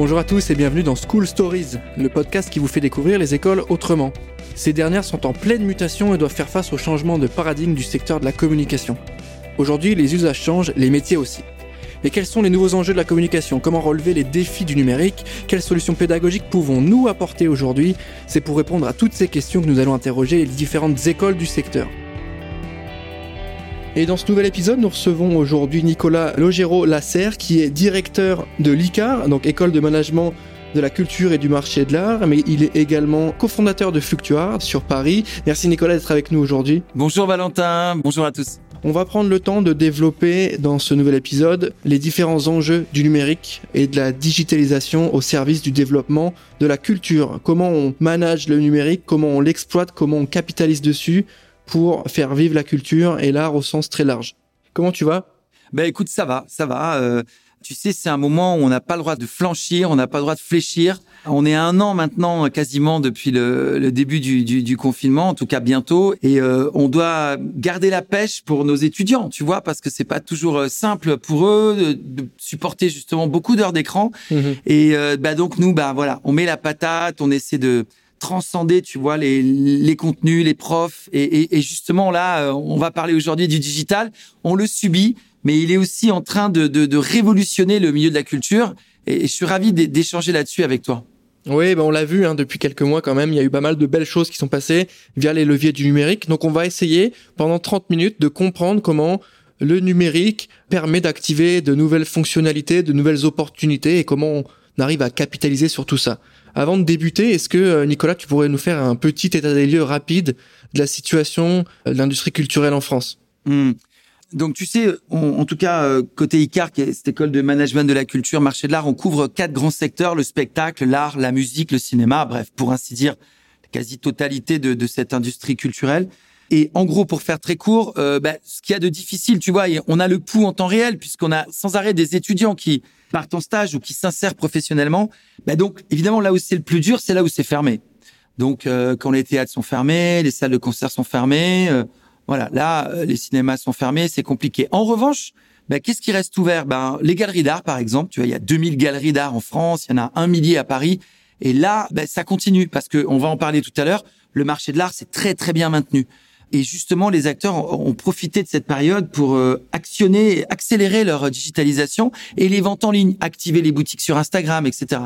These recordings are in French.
Bonjour à tous et bienvenue dans School Stories, le podcast qui vous fait découvrir les écoles autrement. Ces dernières sont en pleine mutation et doivent faire face au changement de paradigme du secteur de la communication. Aujourd'hui, les usages changent, les métiers aussi. Mais quels sont les nouveaux enjeux de la communication? Comment relever les défis du numérique? Quelles solutions pédagogiques pouvons-nous apporter aujourd'hui? C'est pour répondre à toutes ces questions que nous allons interroger les différentes écoles du secteur. Et dans ce nouvel épisode, nous recevons aujourd'hui Nicolas Logero Lasserre, qui est directeur de l'ICAR, donc École de Management de la Culture et du Marché de l'Art, mais il est également cofondateur de Fluctuar sur Paris. Merci Nicolas d'être avec nous aujourd'hui. Bonjour Valentin, bonjour à tous. On va prendre le temps de développer dans ce nouvel épisode les différents enjeux du numérique et de la digitalisation au service du développement de la culture. Comment on manage le numérique, comment on l'exploite, comment on capitalise dessus pour faire vivre la culture et l'art au sens très large. Comment tu vas? Ben écoute, ça va, ça va. Euh, tu sais, c'est un moment où on n'a pas le droit de flanchir, on n'a pas le droit de fléchir. On est à un an maintenant, quasiment depuis le, début du, du, confinement, en tout cas bientôt, et euh, on doit garder la pêche pour nos étudiants, tu vois, parce que c'est pas toujours euh, simple pour eux de, supporter justement beaucoup d'heures d'écran. Mhm. Et bah donc nous, bah voilà, on met la patate, on essaie de transcender, tu vois, les, les contenus, les profs. Et, et, justement, là, euh, on va parler aujourd'hui du digital. On le subit, mais il est aussi en train de, de, de révolutionner le milieu de la culture. Et, je suis ravi d'échanger là-dessus avec toi. Oui, ben on l'a vu hein, depuis quelques mois quand même, il y a eu pas mal de belles choses qui sont passées via les leviers du numérique. Donc on va essayer pendant 30 minutes de comprendre comment le numérique permet d'activer de nouvelles fonctionnalités, de nouvelles opportunités et comment on arrive à capitaliser sur tout ça. Avant de débuter, est-ce que euh, Nicolas, tu pourrais nous faire un petit état des lieux rapide de la situation euh, de l'industrie culturelle en France? Hmm. Donc tu sais, en tout cas euh, côté ICAR, qui est cette école de management de la culture, marché de l'art, on couvre quatre grands secteurs le spectacle, l'art, la musique, le cinéma, bref, pour ainsi dire, la quasi-totalité de, de cette industrie culturelle. Et en gros, pour faire très court, bah, ce qu'il y a de difficile, tu vois, on a le pouls en temps réel puisqu'on a sans arrêt des étudiants qui partent en stage ou qui s'insèrent professionnellement. Bah donc, évidemment, là où c'est le plus dur, c'est là où c'est fermé. Donc, euh, quand les théâtres sont fermés, les salles de concert sont fermées, euh, voilà, là, euh, les cinémas sont fermés, c'est compliqué. En revanche, bah, qu'est-ce qui reste ouvert? Ben, les galeries d'art, par exemple. Tu vois, il y a 2000 galeries d'art en France, il y en a un millier à Paris. Et là, ben, ça continue parce que on va en parler tout à l'heure. Le marché de l'art, c'est très très bien maintenu. Et justement, les acteurs ont profité de cette période pour euh, actionner, accélérer leur digitalisation et les ventes en ligne, activer les boutiques sur Instagram, etc.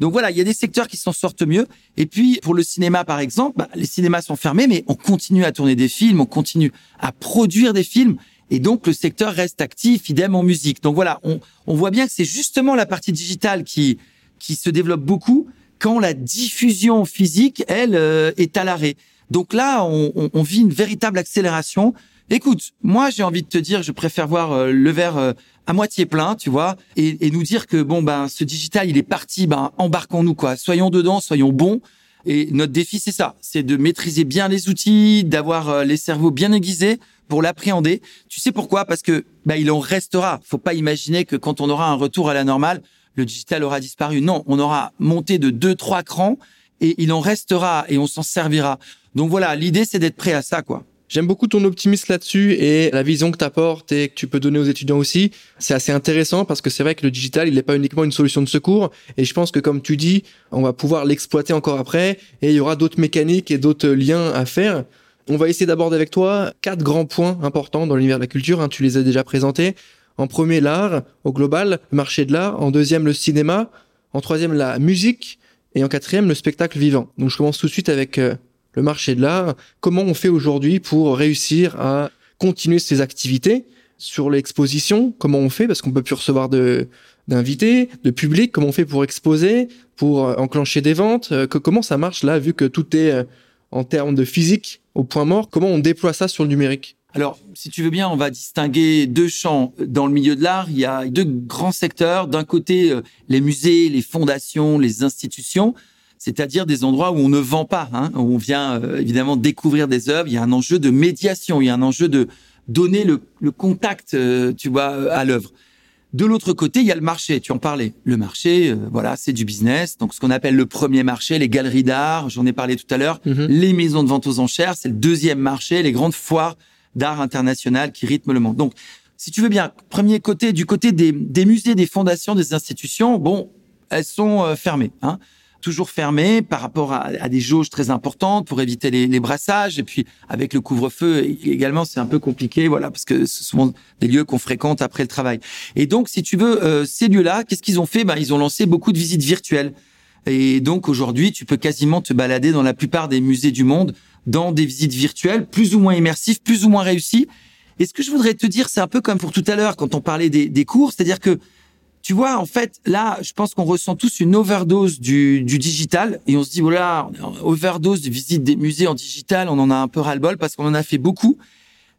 Donc voilà, il y a des secteurs qui s'en sortent mieux. Et puis pour le cinéma, par exemple, bah, les cinémas sont fermés, mais on continue à tourner des films, on continue à produire des films. Et donc le secteur reste actif, idem en musique. Donc voilà, on, on voit bien que c'est justement la partie digitale qui qui se développe beaucoup quand la diffusion physique, elle, euh, est à l'arrêt. Donc là, on, vit une véritable accélération. Écoute, moi j'ai envie de te dire, je préfère voir euh, le verre euh, à moitié plein, tu vois, et, nous dire que bon ben ce digital il est parti, ben embarquons-nous quoi, soyons dedans, soyons bons. Et notre défi c'est ça, c'est de maîtriser bien les outils, d'avoir euh, les cerveaux bien aiguisés pour l'appréhender. Tu sais pourquoi? Parce que ben il en restera. Faut pas imaginer que quand on aura un retour à la normale, le digital aura disparu. Non, on aura monté de deux trois crans et il en restera et on s'en servira. Donc voilà, l'idée c'est d'être prêt à ça, quoi. J'aime beaucoup ton optimisme là-dessus et la vision que tu apportes et que tu peux donner aux étudiants aussi. C'est assez intéressant parce que c'est vrai que le digital, il n'est pas uniquement une solution de secours. Et je pense que comme tu dis, on va pouvoir l'exploiter encore après et il y aura d'autres mécaniques et d'autres liens à faire. On va essayer d'aborder avec toi quatre grands points importants dans l'univers de la culture. Hein. tu les as déjà présentés. En premier, l'art au global, le marché de l'art. En deuxième, le cinéma. En troisième, la musique. Et en quatrième, le spectacle vivant. Donc je commence tout de suite avec euh, le marché de l'art. Comment on fait aujourd'hui pour réussir à continuer ces activités sur l'exposition? Comment on fait? Parce qu'on peut plus recevoir de d'invités, de public. Comment on fait pour exposer, pour euh, enclencher des ventes? Euh, Comment ça marche là, vu que tout est en termes de physique au point mort? Comment on déploie ça sur le numérique? Alors, si tu veux bien, on va distinguer deux champs. Dans le milieu de l'art, il y a deux grands secteurs. D'un côté, les musées, les fondations, les institutions c'est-à-dire des endroits où on ne vend pas, hein, où on vient euh, évidemment découvrir des œuvres. Il y a un enjeu de médiation, il y a un enjeu de donner le, contact, euh, tu vois, euh, à l'œuvre. De l'autre côté, il y a le marché. Tu en parlais. Le marché, voilà, c'est du business. Donc, ce qu'on appelle le premier marché, les galeries d'art, j'en ai parlé tout à l'heure, mhm. les maisons de vente aux enchères, c'est le deuxième marché, les grandes foires d'art international qui rythment le monde. Donc, si tu veux bien, premier côté, du côté des, des musées, des fondations, des institutions, bon, elles sont euh, fermées. Hein toujours fermées par rapport à, des jauges très importantes pour éviter les, les brassages. Et puis avec le couvre-feu également, c'est un peu compliqué, voilà, parce que ce sont des lieux qu'on fréquente après le travail. Et donc, si tu veux, euh, ces lieux-là, qu'est-ce qu'ils ont fait? Ben, ils ont lancé beaucoup de visites virtuelles. Et donc aujourd'hui, tu peux quasiment te balader dans la plupart des musées du monde dans des visites virtuelles, plus ou moins immersives, plus ou moins réussies. Et ce que je voudrais te dire, c'est un peu comme pour tout à l'heure quand on parlait des, cours, c'est-à-dire que tu vois, en fait, là, je pense qu'on ressent tous une overdose du, du digital et on se dit, voilà, overdose de visite des musées en digital, on en a un peu ras-le-bol parce qu'on en a fait beaucoup.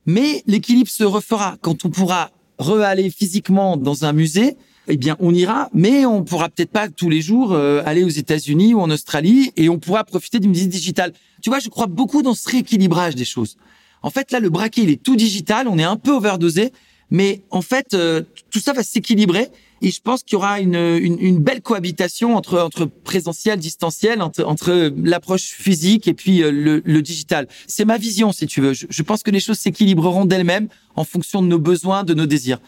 Mais l'équilibre se refera quand on pourra re-aller physiquement dans un musée. Eh bien, on ira, mais on pourra peut-être pas tous les jours euh, aller aux États-Unis ou en Australie et on pourra profiter d'une visite digitale. Tu vois, je crois beaucoup dans ce rééquilibrage des choses. En fait, là, le braquet, il est tout digital, on est un peu overdosé, mais en fait, euh, tout ça va s'équilibrer et je pense qu'il y aura une, une, une, belle cohabitation entre entre présentiel, distanciel, entre, entre l'approche physique et puis euh, le, le digital. C'est ma vision, si tu veux. Je, je pense que les choses s'équilibreront d'elles-mêmes en fonction de nos besoins, de nos désirs.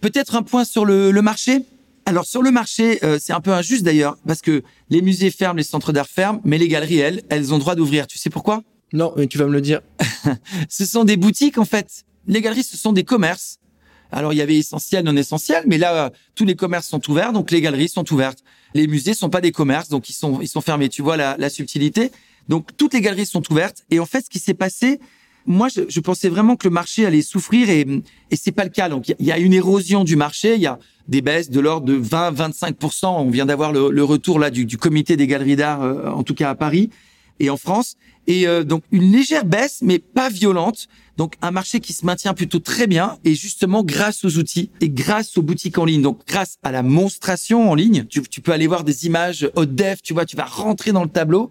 Peut-être un point sur le, le marché? Alors sur le marché, euh, c'est un peu injuste d'ailleurs parce que les musées ferment, les centres d'art ferment, mais les galeries, elles, elles ont droit d'ouvrir. Tu sais pourquoi? Non, mais tu vas me le dire. ce sont des boutiques en fait. Les galeries, ce sont des commerces alors il y avait essentiel, non essentiel, mais là tous les commerces sont ouverts, donc les galeries sont ouvertes. Les musées sont pas des commerces, donc ils sont ils sont fermés. Tu vois la, la subtilité? Donc toutes les galeries sont ouvertes. Et en fait, ce qui s'est passé, moi je, je, pensais vraiment que le marché allait souffrir et et c'est pas le cas. Donc il y, a une érosion du marché. Il y a des baisses de l'ordre de 20-25%. On vient d'avoir le, le, retour là du, du comité des galeries d'art, euh, en tout cas à Paris et en France. Et euh, donc une légère baisse, mais pas violente. Donc un marché qui se maintient plutôt très bien et justement grâce aux outils et grâce aux boutiques en ligne. Donc grâce à la monstration en ligne, tu, tu peux aller voir des images haute def, tu vois, tu vas rentrer dans le tableau.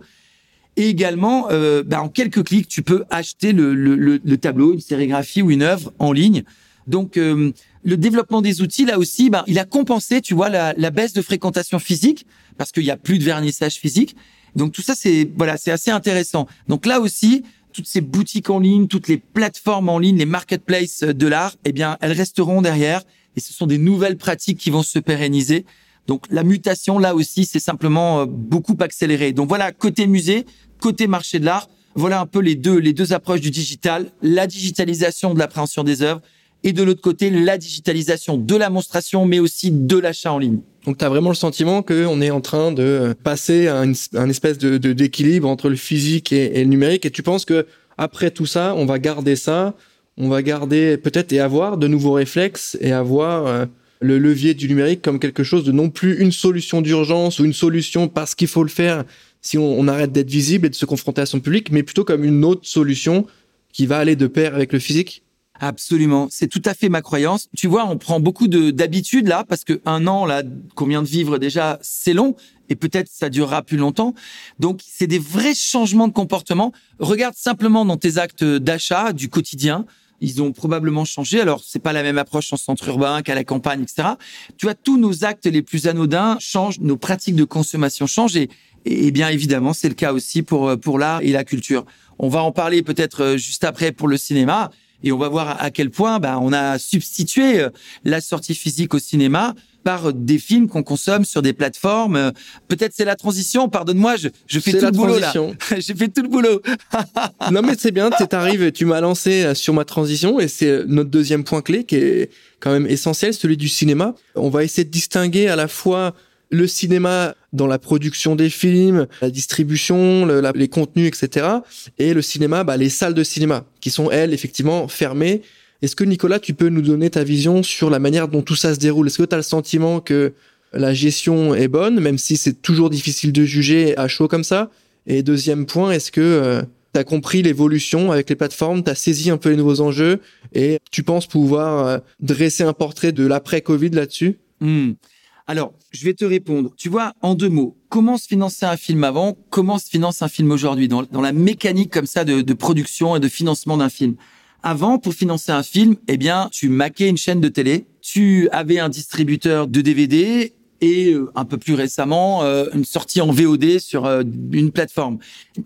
Et également, euh, bah, en quelques clics, tu peux acheter le, le, le, tableau, une sérigraphie ou une œuvre en ligne. Donc euh, le développement des outils, là aussi, bah, il a compensé, tu vois, la, la baisse de fréquentation physique parce qu'il y a plus de vernissage physique. Donc tout ça, c'est voilà, c'est assez intéressant. Donc là aussi, toutes ces boutiques en ligne, toutes les plateformes en ligne, les marketplaces de l'art, eh bien, elles resteront derrière et ce sont des nouvelles pratiques qui vont se pérenniser. Donc la mutation là aussi, c'est simplement euh, beaucoup accéléré. Donc voilà, côté musée, côté marché de l'art, voilà un peu les deux les deux approches du digital, la digitalisation de l'appréhension des œuvres et de l'autre côté la digitalisation de la monstration mais aussi de l'achat en ligne. Donc tu as vraiment le sentiment qu'on est en train de passer à un espèce de d'équilibre entre le physique et, et, le numérique et tu penses que après tout ça, on va garder ça, on va garder peut-être et avoir de nouveaux réflexes et avoir euh, le levier du numérique comme quelque chose de non plus une solution d'urgence ou une solution parce qu'il faut le faire si on, arrête d'être visible et de se confronter à son public, mais plutôt comme une autre solution qui va aller de pair avec le physique. Absolument, c'est tout à fait ma croyance. Tu vois, on prend beaucoup de d'habitude là parce que un an là, combien de vivre déjà, c'est long et peut-être ça durera plus longtemps. Donc c'est des vrais changements de comportement. Regarde simplement dans tes actes d'achat du quotidien. Ils ont probablement changé. Alors, c'est pas la même approche en centre urbain qu'à la campagne, etc. Tu vois, tous nos actes les plus anodins changent, nos pratiques de consommation changent et, et bien évidemment, c'est le cas aussi pour pour l'art et la culture. On va en parler peut-être juste après pour le cinéma et on va voir à quel point bah, on a substitué euh, la sortie physique au cinéma par des films qu'on consomme sur des plateformes. Peut-être c'est la transition. Pardonne-moi, je, je fais tout le boulot là. J'ai fait tout le boulot. non mais c'est bien. Tu arrives, tu m'as lancé euh, sur ma transition et c'est notre deuxième point clé qui est quand même essentiel, celui du cinéma. On va essayer de distinguer à la fois le cinéma dans la production des films, la distribution, le, la, les contenus, etc. Et le cinéma, bah, les salles de cinéma, qui sont, elles, effectivement, fermées. Est-ce que, Nicolas, tu peux nous donner ta vision sur la manière dont tout ça se déroule? Est-ce que tu as le sentiment que la gestion est bonne, même si c'est toujours difficile de juger à chaud comme ça? Et deuxième point, est-ce que euh, tu as compris l'évolution avec les plateformes, tu as saisi un peu les nouveaux enjeux et tu penses pouvoir euh, dresser un portrait de l'après-Covid là-dessus? Mmh. Alors, je vais te répondre. Tu vois, en deux mots, comment se finançait un film avant Comment se finance un film aujourd'hui dans, la mécanique comme ça de production et de financement d'un film? Avant, pour financer un film, eh bien, tu maquais une chaîne de télé, tu avais un distributeur de DVD et euh, un peu plus récemment euh, une sortie en VOD sur euh, une plateforme.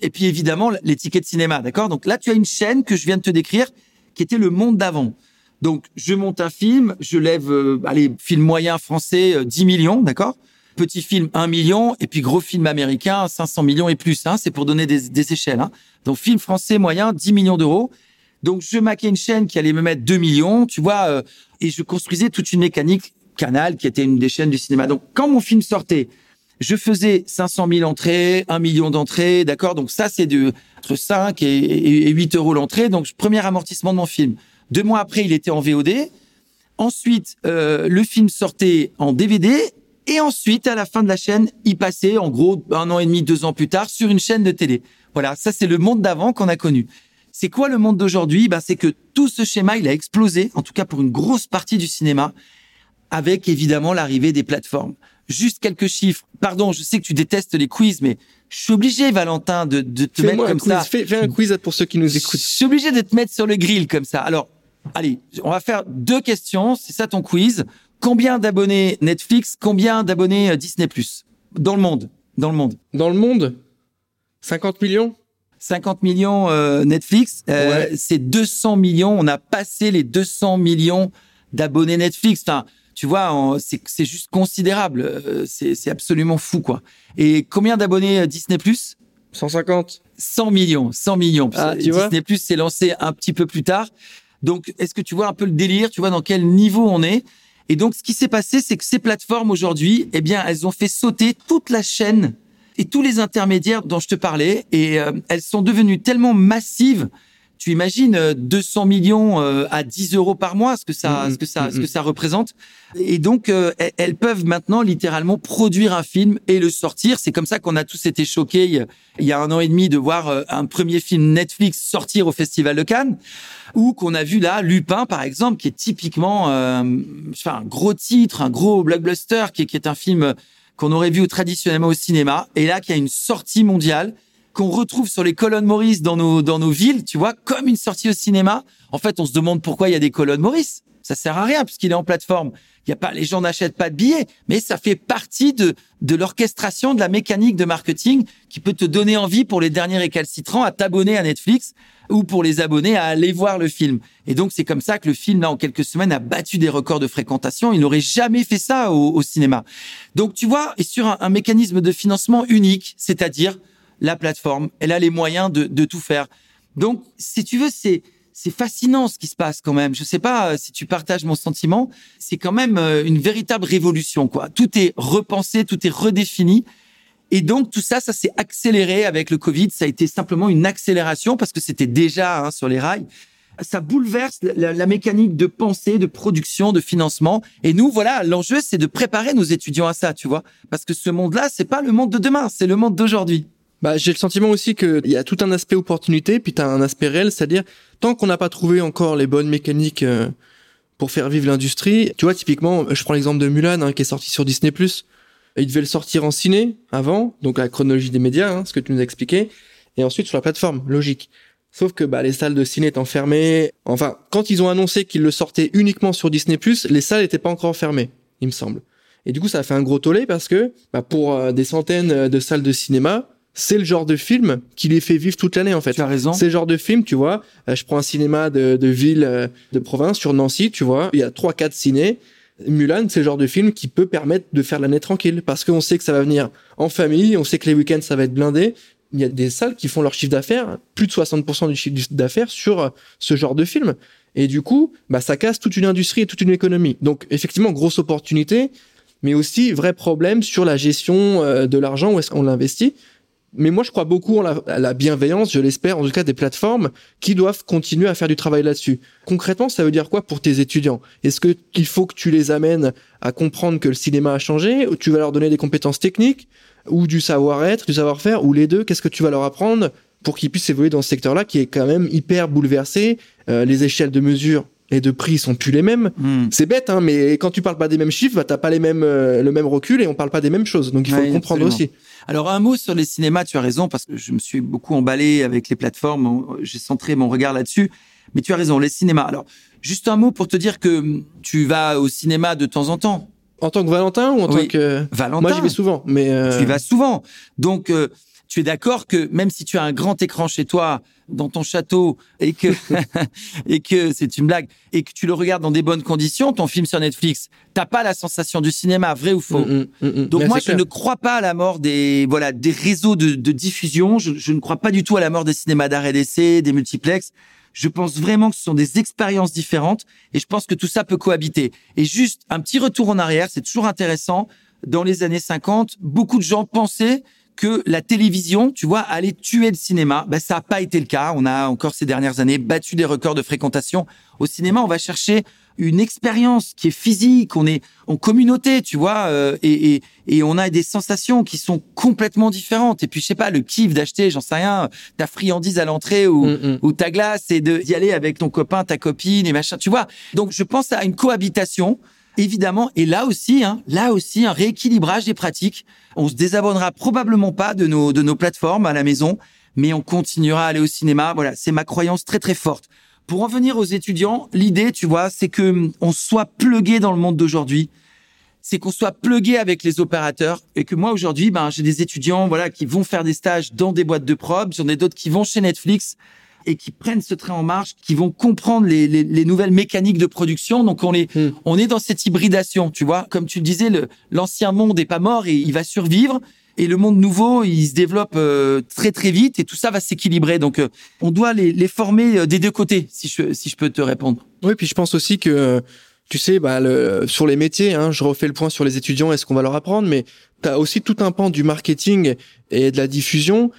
Et puis évidemment les tickets de cinéma, d'accord? Donc là tu as une chaîne que je viens de te décrire qui était le monde d'avant. Donc, je monte un film, je lève, euh, allez, film moyen français, 10 euh, millions, d'accord? Petit film 1 million et puis gros film américain 500 millions et plus. Hein, c'est pour donner des, des échelles. Hein. Donc film français moyen 10 millions d'euros. Donc je maquais une chaîne qui allait me mettre 2 millions, tu vois, euh, et je construisais toute une mécanique Canal qui était une des chaînes du cinéma. Donc quand mon film sortait, je faisais 500 000 entrées, 1 million d'entrées, d'accord? Donc ça c'est de entre 5 et, et 8 euros l'entrée. Donc premier amortissement de mon film. Deux mois après, il était en VOD. Ensuite, euh, le film sortait en DVD. Et ensuite, à la fin de la chaîne, il passait, en gros, un an et demi, deux ans plus tard, sur une chaîne de télé. Voilà, ça c'est le monde d'avant qu'on a connu. C'est quoi le monde d'aujourd'hui? Ben, C'est que tout ce schéma, il a explosé, en tout cas pour une grosse partie du cinéma, avec évidemment l'arrivée des plateformes. Juste quelques chiffres. Pardon, je sais que tu détestes les quiz, mais je suis obligé, Valentin, de, de te mettre comme ça. Fais, fais un quiz pour ceux qui nous écoutent. Je suis obligé de te mettre sur le grill comme ça. Alors, allez, on va faire deux questions. C'est ça ton quiz. Combien d'abonnés Netflix? Combien d'abonnés euh, Disney Plus? Dans le monde Dans le monde. Dans le monde? 50 millions? 50 millions euh, Netflix, euh, ouais. c'est 200 millions. On a passé les 200 millions d'abonnés Netflix. Enfin, tu vois, c'est juste considérable. Euh, c'est absolument fou, quoi. Et combien d'abonnés Disney Plus? 150. 100 millions, 100 millions. Ah, tu Disney Plus s'est lancé un petit peu plus tard. Donc, est-ce que tu vois un peu le délire? Tu vois dans quel niveau on est? Et donc, ce qui s'est passé, c'est que ces plateformes aujourd'hui, eh bien, elles ont fait sauter toute la chaîne et tous les intermédiaires dont je te parlais. Et euh, elles sont devenues tellement massives. Tu imagines 200 euh, millions euh, à 10 euros par mois, ce que ça, mmh, ce que ça, mmh. ce que ça représente. Et donc, euh, elles peuvent maintenant littéralement produire un film et le sortir. C'est comme ça qu'on a tous été choqués il y a un an et demi de voir un premier film Netflix sortir au Festival de Cannes, ou qu'on a vu là Lupin par exemple, qui est typiquement, euh, enfin, un gros titre, un gros blockbuster, qui est, qui est un film qu'on aurait vu traditionnellement au cinéma, et là qui a une sortie mondiale qu'on retrouve sur les colonnes Maurice dans nos dans nos villes, tu vois, comme une sortie au cinéma. En fait, on se demande pourquoi il y a des colonnes Maurice. Ça sert à rien puisqu'il est en plateforme. Il y a pas, les gens n'achètent pas de billets, mais ça fait partie de de l'orchestration de la mécanique de marketing qui peut te donner envie pour les derniers récalcitrants à t'abonner à Netflix ou pour les abonnés à aller voir le film. Et donc c'est comme ça que le film là en quelques semaines a battu des records de fréquentation. Il n'aurait jamais fait ça au, au, cinéma. Donc tu vois, et sur un, un mécanisme de financement unique, c'est-à-dire la plateforme, elle a les moyens de, de tout faire. Donc si tu veux, c'est c'est fascinant ce qui se passe quand même. Je sais pas euh, si tu partages mon sentiment. C'est quand même euh, une véritable révolution, quoi. Tout est repensé, tout est redéfini. Et donc tout ça, ça s'est accéléré avec le Covid. Ça a été simplement une accélération parce que c'était déjà hein, sur les rails. Ça bouleverse la, la, mécanique de pensée, de production, de financement. Et nous, voilà, l'enjeu, c'est de préparer nos étudiants à ça, tu vois, parce que ce monde-là, c'est pas le monde de demain, c'est le monde d'aujourd'hui. Bah, j'ai le sentiment aussi qu'il y a tout un aspect opportunité, puis tu as un aspect réel, c'est-à-dire tant qu'on n'a pas trouvé encore les bonnes mécaniques euh, pour faire vivre l'industrie, tu vois, typiquement, je prends l'exemple de Mulan, hein, qui est sorti sur Disney+. Il devait le sortir en ciné avant, donc la chronologie des médias, hein, ce que tu nous as expliqué, et ensuite sur la plateforme, logique. Sauf que bah, les salles de ciné étant fermées, enfin, quand ils ont annoncé qu'ils le sortaient uniquement sur Disney+, les salles n'étaient pas encore fermées, il me semble. Et du coup, ça a fait un gros tollé parce que bah, pour euh, des centaines de salles de cinéma, c'est le genre de film qui les fait vivre toute l'année en fait. Tu as raison. C'est le genre de film, tu vois. Euh, je prends un cinéma de, de ville, euh, de province sur Nancy, tu vois. Il y a trois, quatre cinés. Mulan, c'est le genre de film qui peut permettre de faire l'année tranquille parce qu'on sait que ça va venir en famille, on sait que les week-ends ça va être blindé. Il y a des salles qui font leur chiffre d'affaires, plus de 60% du chiffre d'affaires sur euh, ce genre de film. Et du coup, bah, ça casse toute une industrie et toute une économie. Donc, effectivement, grosse opportunité, mais aussi vrai problème sur la gestion de l'argent, où est-ce qu'on l'investit mais moi, je crois beaucoup en la, à la bienveillance, je l'espère, en tout cas des plateformes qui doivent continuer à faire du travail là-dessus. Concrètement, ça veut dire quoi pour tes étudiants? Est-ce que il faut que tu les amènes à comprendre que le cinéma a changé ou tu vas leur donner des compétences techniques ou du savoir-être, du savoir-faire ou les deux? Qu'est-ce que tu vas leur apprendre pour qu'ils puissent évoluer dans ce secteur-là qui est quand même hyper bouleversé euh, Les échelles de mesure et de prix sont plus les mêmes. Mm. C'est bête, hein, mais quand tu parles pas des mêmes chiffres, bah, t'as pas les mêmes, euh, le même recul et on parle pas des mêmes choses. Donc il faut ouais, comprendre absolument. aussi. Alors un mot sur les cinémas, tu as raison parce que je me suis beaucoup emballé avec les plateformes, j'ai centré mon regard là-dessus. Mais tu as raison, les cinémas. Alors juste un mot pour te dire que tu vas au cinéma de temps en temps. En tant que Valentin ou en oui. tant que Valentin Moi j'y vais souvent, mais euh... tu y vas souvent. Donc euh, tu es d'accord que même si tu as un grand écran chez toi, dans ton château et que et que c'est une blague et que tu le regardes dans des bonnes conditions, ton film sur Netflix, t'as pas la sensation du cinéma, vrai ou faux? Mm, mm, mm, Donc moi, je clair. ne crois pas à la mort des voilà des réseaux de, de diffusion. Je, je ne crois pas du tout à la mort des cinémas d'art et d'essai, des multiplexes. Je pense vraiment que ce sont des expériences différentes et je pense que tout ça peut cohabiter. Et juste un petit retour en arrière, c'est toujours intéressant. Dans les années 50, beaucoup de gens pensaient que la télévision, tu vois, allait tuer le cinéma. Ben, ça n'a pas été le cas. On a encore ces dernières années battu des records de fréquentation. Au cinéma, on va chercher une expérience qui est physique, on est en communauté, tu vois, euh, et, et, et on a des sensations qui sont complètement différentes. Et puis, je sais pas, le kiff d'acheter, j'en sais rien, ta friandise à l'entrée ou, Mm, mm. ou ta glace et d'y aller avec ton copain, ta copine et machin, tu vois. Donc, je pense à une cohabitation, évidemment. Et là aussi, hein, là aussi, un rééquilibrage des pratiques. On se désabonnera probablement pas de nos, de nos plateformes à la maison, mais on continuera à aller au cinéma. Voilà, c'est ma croyance très, très forte. Pour en venir aux étudiants, l'idée, tu vois, c'est que hum, on soit plugué dans le monde d'aujourd'hui. C'est qu'on soit plugué avec les opérateurs et que moi aujourd'hui, ben j'ai des étudiants voilà qui vont faire des stages dans des boîtes de prod, j'en ai d'autres qui vont chez Netflix et qui prennent ce train en marche, qui vont comprendre les, les, les nouvelles mécaniques de production. Donc on est Hmm. on est dans cette hybridation, tu vois. Comme tu le disais, l'ancien monde est pas mort et il va survivre. Et le monde nouveau, il se développe euh, très très vite et tout ça va s'équilibrer. Donc, euh, on doit les, les former euh, des deux côtés, si je si je peux te répondre. Oui, puis je pense aussi que, tu sais, bah, le, sur les métiers, hein, je refais le point sur les étudiants et ce qu'on va leur apprendre, mais tu as aussi tout un pan du marketing et de la diffusion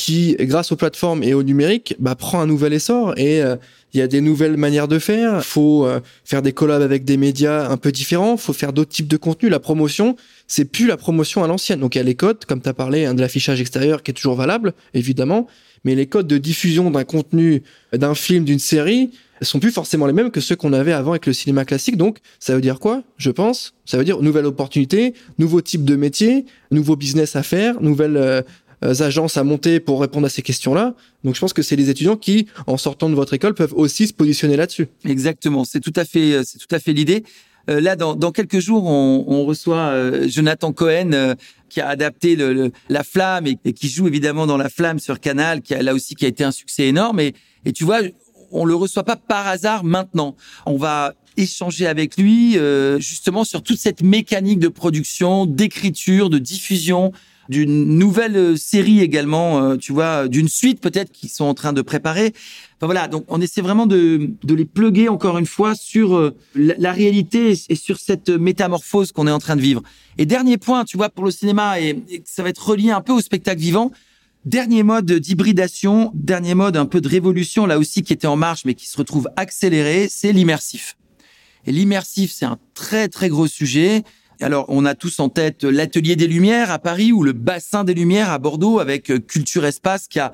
qui, grâce aux plateformes et au numérique, bah, prend un nouvel essor et euh, il y a des nouvelles manières de faire. faut euh, faire des collabs avec des médias un peu différents. faut faire d'autres types de contenus. La promotion, c'est plus la promotion à l'ancienne. Donc il y a les codes, comme tu as parlé, hein, de l'affichage extérieur qui est toujours valable, évidemment, mais les codes de diffusion d'un contenu, d'un film, d'une série, sont plus forcément les mêmes que ceux qu'on avait avant avec le cinéma classique. Donc, ça veut dire quoi? Je pense. Ça veut dire nouvelle opportunité, nouveau type de métier, nouveau business à faire, nouvelles euh, euh, agences à monter pour répondre à ces questions-là. Donc, je pense que c'est les étudiants qui, en sortant de votre école, peuvent aussi se positionner là-dessus. Exactement, c'est tout à fait euh, c'est tout à fait l'idée. Euh, là, dans, dans quelques jours, on, on reçoit euh, Jonathan Cohen euh, qui a adapté le, le- La Flamme et, et qui joue évidemment dans La Flamme sur Canal, qui a là aussi qui a été un succès énorme. Et, et tu vois, on le reçoit pas par hasard maintenant. On va échanger avec lui euh, justement sur toute cette mécanique de production, d'écriture, de diffusion d'une nouvelle euh, série également, euh, tu vois, d'une suite peut-être qu'ils sont en train de préparer. Enfin voilà, donc on essaie vraiment de, de les pluguer encore une fois sur euh, la, réalité et sur cette métamorphose qu'on est en train de vivre. Et dernier point, tu vois, pour le cinéma, et ça va être relié un peu au spectacle vivant, dernier mode d'hybridation, dernier mode un peu de révolution, là aussi qui était en marche mais qui se retrouve accéléré, c'est l'immersif. Et l'immersif, c'est un très très gros sujet. Alors, on a tous en tête l'Atelier des Lumières à Paris ou le Bassin des Lumières à Bordeaux avec euh, Culture Espace qui a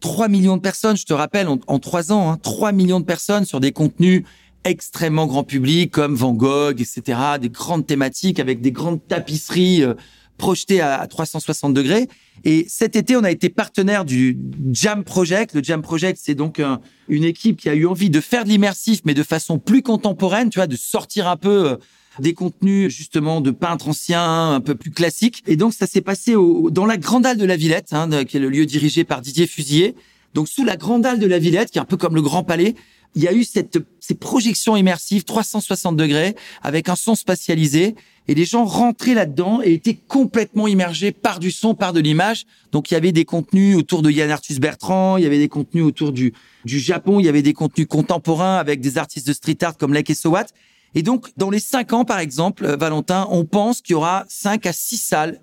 3 millions de personnes, je te rappelle, en, en 3 ans, hein, 3 millions de personnes sur des contenus extrêmement grand public comme Van Gogh, etc., des grandes thématiques avec des grandes tapisseries euh, projetées à, à 360 degrés. Et cet été, on a été partenaire du Jam Project. Le Jam Project, c'est donc un- une équipe qui a eu envie de faire de l'immersif, mais de façon plus contemporaine, tu vois, de sortir un peu euh, des contenus justement de peintres anciens, un peu plus classiques. Et donc ça s'est passé au, dans la Grande Halle de la Villette, hein, qui est le lieu dirigé par Didier Fusillier. Donc sous la Grande Halle de la Villette, qui est un peu comme le Grand Palais, il y a eu cette, ces projections immersives 360 degrés avec un son spatialisé et les gens rentraient là-dedans et étaient complètement immergés par du son, par de l'image. Donc il y avait des contenus autour de Yann Arthus Bertrand, il y avait des contenus autour du, du Japon, il y avait des contenus contemporains avec des artistes de street art comme Lake et Sowat. Et donc, dans les cinq ans, par exemple, euh, Valentin, on pense qu'il y aura cinq à six salles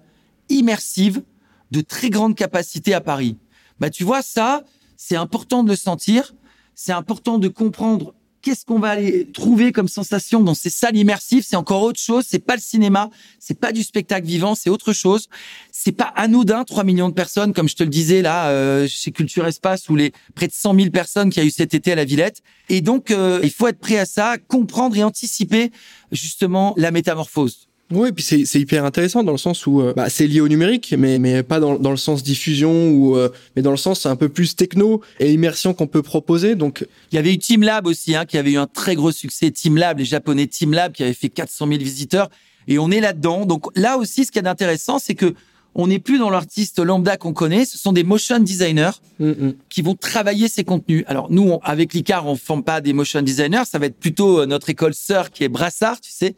immersives de très grande capacité à Paris. Bah, tu vois, ça, c'est important de le sentir. C'est important de comprendre qu'est-ce qu'on va aller trouver comme sensation dans ces salles immersives? C'est encore autre chose. C'est pas le cinéma. C'est pas du spectacle vivant. C'est autre chose. C'est pas anodin. 3 millions de personnes, comme je te le disais là, euh, chez Culture Espace, ou les près de 100 000 personnes qu'il y a eu cet été à la Villette. Et donc, euh, il faut être prêt à ça, comprendre et anticiper justement la métamorphose. Oui, et puis c'est c'est hyper intéressant dans le sens où euh, bah, c'est lié au numérique, mais mais pas dans, dans le sens diffusion ou euh, mais dans le sens un peu plus techno et immersion qu'on peut proposer. Donc Il y avait eu Team Lab aussi, hein, qui avait eu un très gros succès. Team Lab, les Japonais Team Lab, qui avaient fait 400 000 visiteurs. Et on est là-dedans. Donc là aussi, ce qui est intéressant, c'est que on n'est plus dans l'artiste lambda qu'on connaît, ce sont des motion designers Mm, mm. qui vont travailler ces contenus. Alors nous, on- avec l'ICAR, on forme pas des motion designers, ça va être plutôt euh, notre école sœur qui est Brassard, tu sais.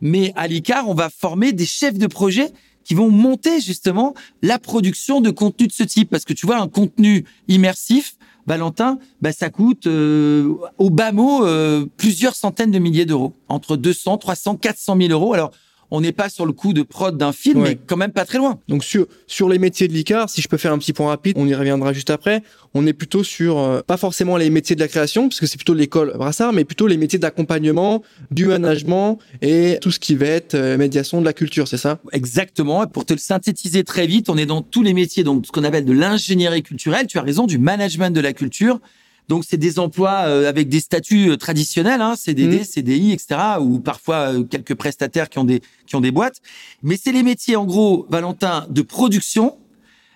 Mais à l'ICAR, on va former des chefs de projet qui vont monter justement la production de contenu de ce type. Parce que tu vois, un contenu immersif, Valentin, bah, ça coûte euh, au bas mot euh, plusieurs centaines de milliers d'euros, entre 200, 300, 400 000 euros. Alors, on n'est pas sur le coût de prod d'un film, Ouais. mais quand même pas très loin. Donc sur sur les métiers de l'ICAR, si je peux faire un petit point rapide, on y reviendra juste après. On est plutôt sur euh, pas forcément les métiers de la création, parce que c'est plutôt l'école Brassard, mais plutôt les métiers d'accompagnement, du management et tout ce qui va être euh, médiation de la culture, c'est ça? Exactement. Et pour te le synthétiser très vite, on est dans tous les métiers, donc ce qu'on appelle de l'ingénierie culturelle. Tu as raison, du management de la culture. Donc c'est des emplois euh, avec des statuts euh, traditionnels, hein, CDD, Mhm. CDI, etc. Ou parfois euh, quelques prestataires qui ont des qui ont des boîtes. Mais c'est les métiers en gros, Valentin, de production,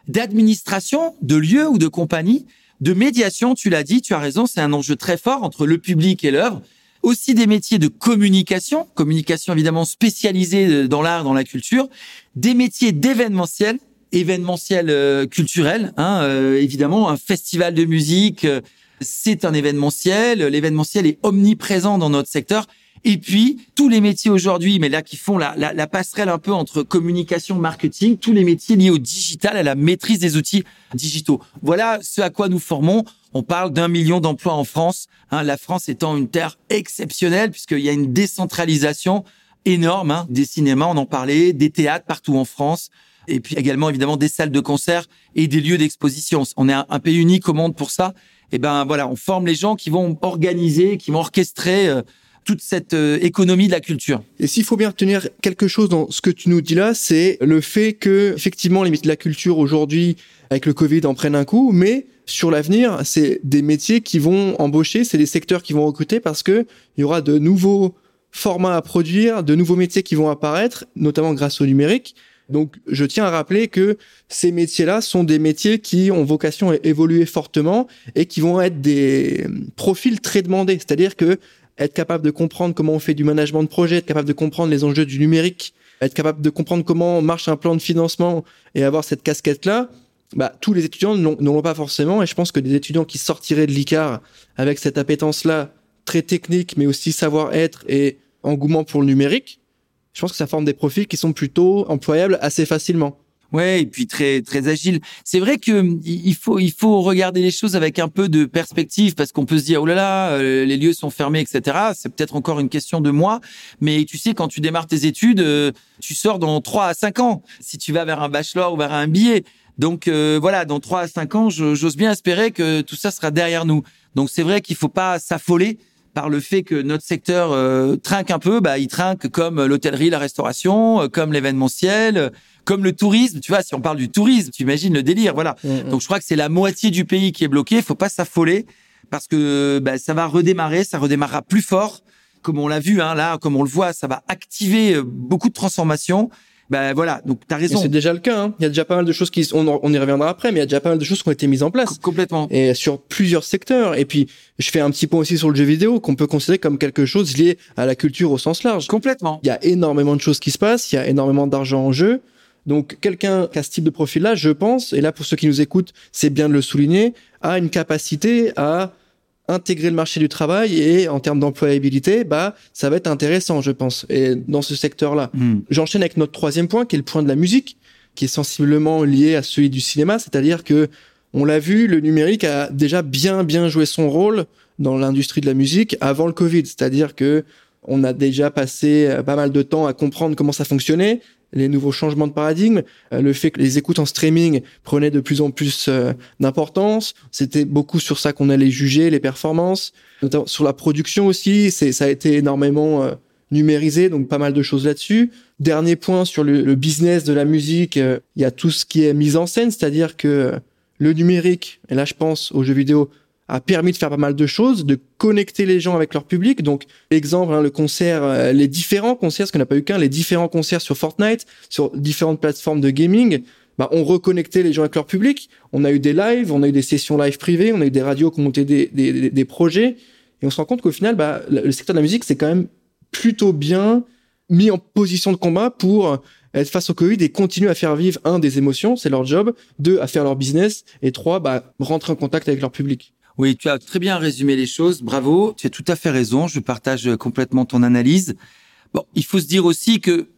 d'administration, de lieu ou de compagnie, de médiation. Tu l'as dit, tu as raison, c'est un enjeu très fort entre le public et l'œuvre aussi des métiers de communication, communication évidemment spécialisée dans l'art, dans la culture, des métiers d'événementiel, événementiel euh, culturel, hein, euh, évidemment un festival de musique, euh, c'est un événementiel, l'événementiel est omniprésent dans notre secteur. Et puis tous les métiers aujourd'hui, mais là qui font la, la, la passerelle un peu entre communication, marketing, tous les métiers liés au digital, à la maîtrise des outils digitaux. Voilà ce à quoi nous formons. On parle d'un million d'emplois en France. hein, la France étant une terre exceptionnelle puisqu'il y a une décentralisation énorme hein, des cinémas, on en parlait, des théâtres partout en France, et puis également évidemment des salles de concert et des lieux d'exposition. On est un, un pays unique au monde pour ça. Et ben voilà, on forme les gens qui vont organiser, qui vont orchestrer euh, toute cette euh, économie de la culture. Et s'il faut bien retenir quelque chose dans ce que tu nous dis là, c'est le fait que effectivement les métiers de la culture aujourd'hui avec le Covid en prennent un coup, mais sur l'avenir, c'est des métiers qui vont embaucher, c'est des secteurs qui vont recruter parce que il y aura de nouveaux formats à produire, de nouveaux métiers qui vont apparaître, notamment grâce au numérique. Donc, je tiens à rappeler que ces métiers-là sont des métiers qui ont vocation à évoluer fortement et qui vont être des profils très demandés. C'est-à-dire que être capable de comprendre comment on fait du management de projet, être capable de comprendre les enjeux du numérique, être capable de comprendre comment marche un plan de financement et avoir cette casquette-là, bah, tous les étudiants ne l'ont pas forcément. Et je pense que des étudiants qui sortiraient de l'ICAR avec cette appétence-là, très technique, mais aussi savoir-être et engouement pour le numérique, je pense que ça forme des profils qui sont plutôt employables assez facilement. Ouais, et puis très très agile. C'est vrai que hum, il faut il faut regarder les choses avec un peu de perspective parce qu'on peut se dire oh là là euh, les lieux sont fermés etc. C'est peut-être encore une question de mois, mais tu sais quand tu démarres tes études, euh, tu sors dans trois à cinq ans. Si tu vas vers un bachelor ou vers un billet, donc euh, voilà dans trois à cinq ans, je- j'ose bien espérer que tout ça sera derrière nous. Donc c'est vrai qu'il faut pas s'affoler par le fait que notre secteur euh, trinque un peu, bah il trinque comme l'hôtellerie, la restauration, euh, comme l'événementiel, euh, comme le tourisme. Tu vois, si on parle du tourisme, tu imagines le délire, voilà. Donc je crois que c'est la moitié du pays qui est bloqué. Il faut pas s'affoler parce que bah, ça va redémarrer, ça redémarrera plus fort, comme on l'a vu hein, là, comme on le voit, ça va activer euh, beaucoup de transformations. Ben voilà, donc tu as Et raison. c'est déjà le cas. hein. Il y a déjà pas mal de choses qui, on, on y reviendra après, mais il y a déjà pas mal de choses qui ont été mises en place. Complètement. et sur plusieurs secteurs. Et puis, je fais un petit point aussi sur le jeu vidéo qu'on peut considérer comme quelque chose lié à la culture au sens large. Complètement. Il y a énormément de choses qui se passent, il y a énormément d'argent en jeu. Donc, quelqu'un qui a ce type de profil-là, je pense, et là, pour ceux qui nous écoutent, c'est bien de le souligner, a une capacité à intégrer le marché du travail et en termes d'employabilité, bah, ça va être intéressant, je pense, et dans ce secteur-là. Hmm. J'enchaîne avec notre troisième point, qui est le point de la musique, qui est sensiblement lié à celui du cinéma, c'est-à-dire que on l'a vu, le numérique a déjà bien bien joué son rôle dans l'industrie de la musique avant le Covid, c'est-à-dire que on a déjà passé euh, pas mal de temps à comprendre comment ça fonctionnait, les nouveaux changements de paradigme, euh, le fait que les écoutes en streaming prenaient de plus en plus euh, d'importance, c'était beaucoup sur ça qu'on allait juger les performances, notamment sur la production aussi, c'est ça a été énormément euh, numérisé, donc pas mal de choses là-dessus. Dernier point sur le, le business de la musique, euh, il y a tout ce qui est mise en scène, c'est-à-dire que le numérique, et là je pense aux jeux vidéo, a permis de faire pas mal de choses, de connecter les gens avec leur public. Donc, exemple, hein, le concert, euh, les différents concerts, parce qu'on n'a pas eu qu'un, les différents concerts sur Fortnite, sur différentes plateformes de gaming, bah, on reconnectait les gens avec leur public. On a eu des lives, on a eu des sessions live privées, on a eu des radios qui ont monté des, des, des- des projets. Et on se rend compte qu'au final, bah, le secteur de la musique, c'est quand même plutôt bien mis en position de combat pour être face au Covid et continuer à faire vivre un des émotions, c'est leur job, deux à faire leur business et trois bah rentrer en contact avec leur public. Oui, tu as très bien résumé les choses. Bravo, tu as tout à fait raison. Je partage complètement ton analyse. Bon, il faut se dire aussi que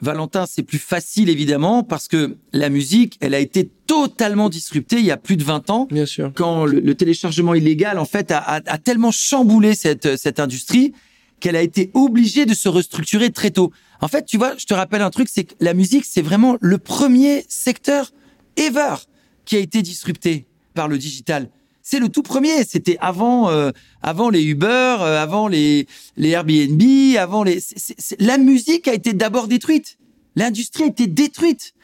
Valentin, c'est plus facile évidemment parce que la musique, elle a été totalement disruptée il y a plus de 20 ans. Bien sûr. Quand le, téléchargement illégal, en fait, a, a, tellement chamboulé cette, cette industrie qu'elle a été obligée de se restructurer très tôt. En fait, tu vois, je te rappelle un truc, c'est que la musique, c'est vraiment le premier secteur ever qui a été disrupté par le digital. C'est le tout premier. C'était avant, euh, avant les Uber, euh, avant les, les Airbnb, avant les. la musique a été d'abord détruite. L'industrie a été détruite.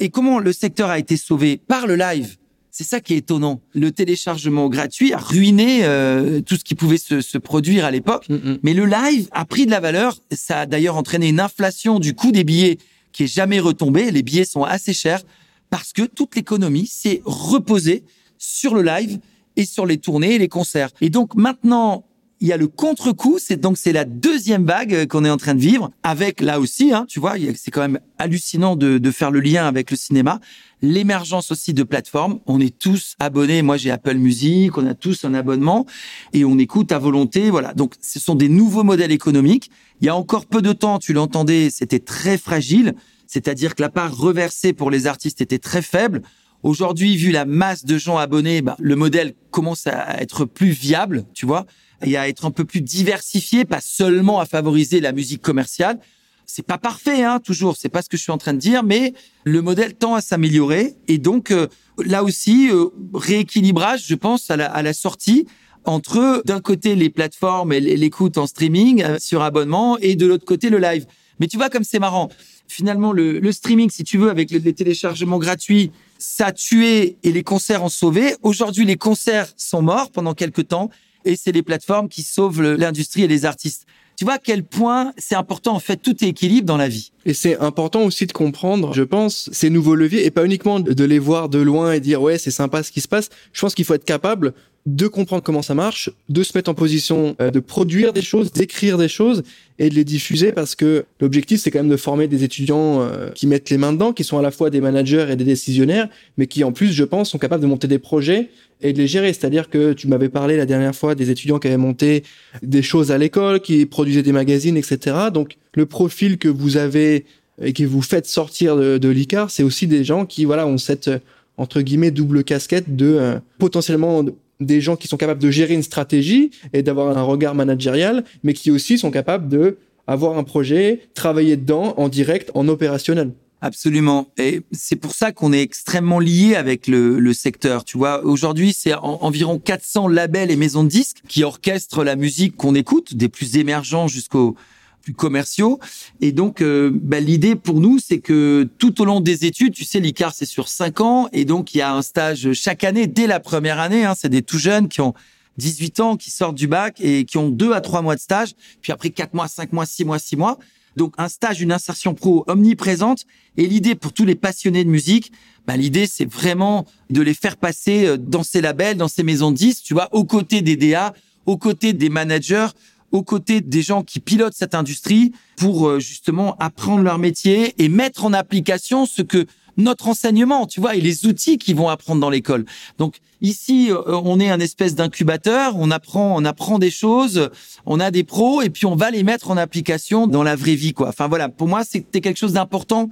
Et comment le secteur a été sauvé par le live? C'est ça qui est étonnant. Le téléchargement gratuit a ruiné euh, tout ce qui pouvait se, se produire à l'époque. Mm, mm. Mais le live a pris de la valeur. Ça a d'ailleurs entraîné une inflation du coût des billets qui est jamais retombée. Les billets sont assez chers parce que toute l'économie s'est reposée sur le live et sur les tournées et les concerts. Et donc maintenant, il y a le contre-coup, c'est donc c'est la deuxième vague euh, qu'on est en train de vivre avec là aussi, hein, tu vois, c'est quand même hallucinant de, de faire le lien avec le cinéma, l'émergence aussi de plateformes. On est tous abonnés. Moi, j'ai Apple Music, on a tous un abonnement et on écoute à volonté. Voilà. Donc, ce sont des nouveaux modèles économiques. Il y a encore peu de temps, tu l'entendais, c'était très fragile. C'est-à-dire que la part reversée pour les artistes était très faible. Aujourd'hui, vu la masse de gens abonnés, bah, le modèle commence à être plus viable, tu vois, et à être un peu plus diversifié, pas seulement à favoriser la musique commerciale. C'est pas parfait, hein, toujours. C'est pas ce que je suis en train de dire, mais le modèle tend à s'améliorer. Et donc, euh, là aussi, euh, rééquilibrage, je pense, à la, sortie entre d'un côté les plateformes et l'écoute en streaming euh, sur abonnement et de l'autre côté le live. Mais tu vois comme c'est marrant. Finalement, le, streaming, si tu veux, avec les téléchargements gratuits, ça a tué et les concerts ont sauvé. Aujourd'hui, les concerts sont morts pendant quelques temps et c'est les plateformes qui sauvent l'industrie et les artistes. Tu vois à quel point c'est important en fait tout est équilibre dans la vie. Et c'est important aussi de comprendre, je pense, ces nouveaux leviers et pas uniquement de les voir de loin et dire ouais c'est sympa ce qui se passe. Je pense qu'il faut être capable de comprendre comment ça marche, de se mettre en position euh, de produire des choses, d'écrire des choses et de les diffuser parce que l'objectif c'est quand même de former des étudiants euh, qui mettent les mains dedans, qui sont à la fois des managers et des décisionnaires, mais qui en plus, je pense, sont capables de monter des projets et de les gérer. C'est-à-dire que tu m'avais parlé la dernière fois des étudiants qui avaient monté des choses à l'école, qui produisaient des magazines, etc. Donc le profil que vous avez et que vous faites sortir de, de l'ICAR, c'est aussi des gens qui voilà ont cette entre guillemets double casquette de euh, potentiellement des gens qui sont capables de gérer une stratégie et d'avoir un regard managérial, mais qui aussi sont capables de avoir un projet, travailler dedans en direct, en opérationnel. Absolument. Et c'est pour ça qu'on est extrêmement lié avec le, secteur. Tu vois, aujourd'hui, c'est environ 400 labels et maisons de disques qui orchestrent la musique qu'on écoute, des plus émergents jusqu'aux plus commerciaux. Et donc, euh, bah, l'idée pour nous, c'est que tout au long des études, tu sais, l'ICAR, c'est sur cinq ans. Et donc, il y a un stage chaque année, dès la première année. Hein, c'est des tout jeunes qui ont 18 ans, qui sortent du bac et qui ont deux à trois mois de stage. Puis après, quatre mois, cinq mois, six mois, six mois. Donc, un stage, une insertion pro omniprésente. Et l'idée pour tous les passionnés de musique, bah, l'idée, c'est vraiment de les faire passer euh, dans ces labels, dans ces maisons de disques, tu vois, aux côtés des DA, aux côtés des managers, aux côtés des gens qui pilotent cette industrie pour euh, justement apprendre leur métier et mettre en application ce que notre enseignement, tu vois, et les outils qu'ils vont apprendre dans l'école. Donc ici, euh, on est un espèce d'incubateur, on apprend, on apprend des choses, on a des pros et puis on va les mettre en application dans la vraie vie, quoi. Enfin voilà, pour moi, c'était quelque chose d'important.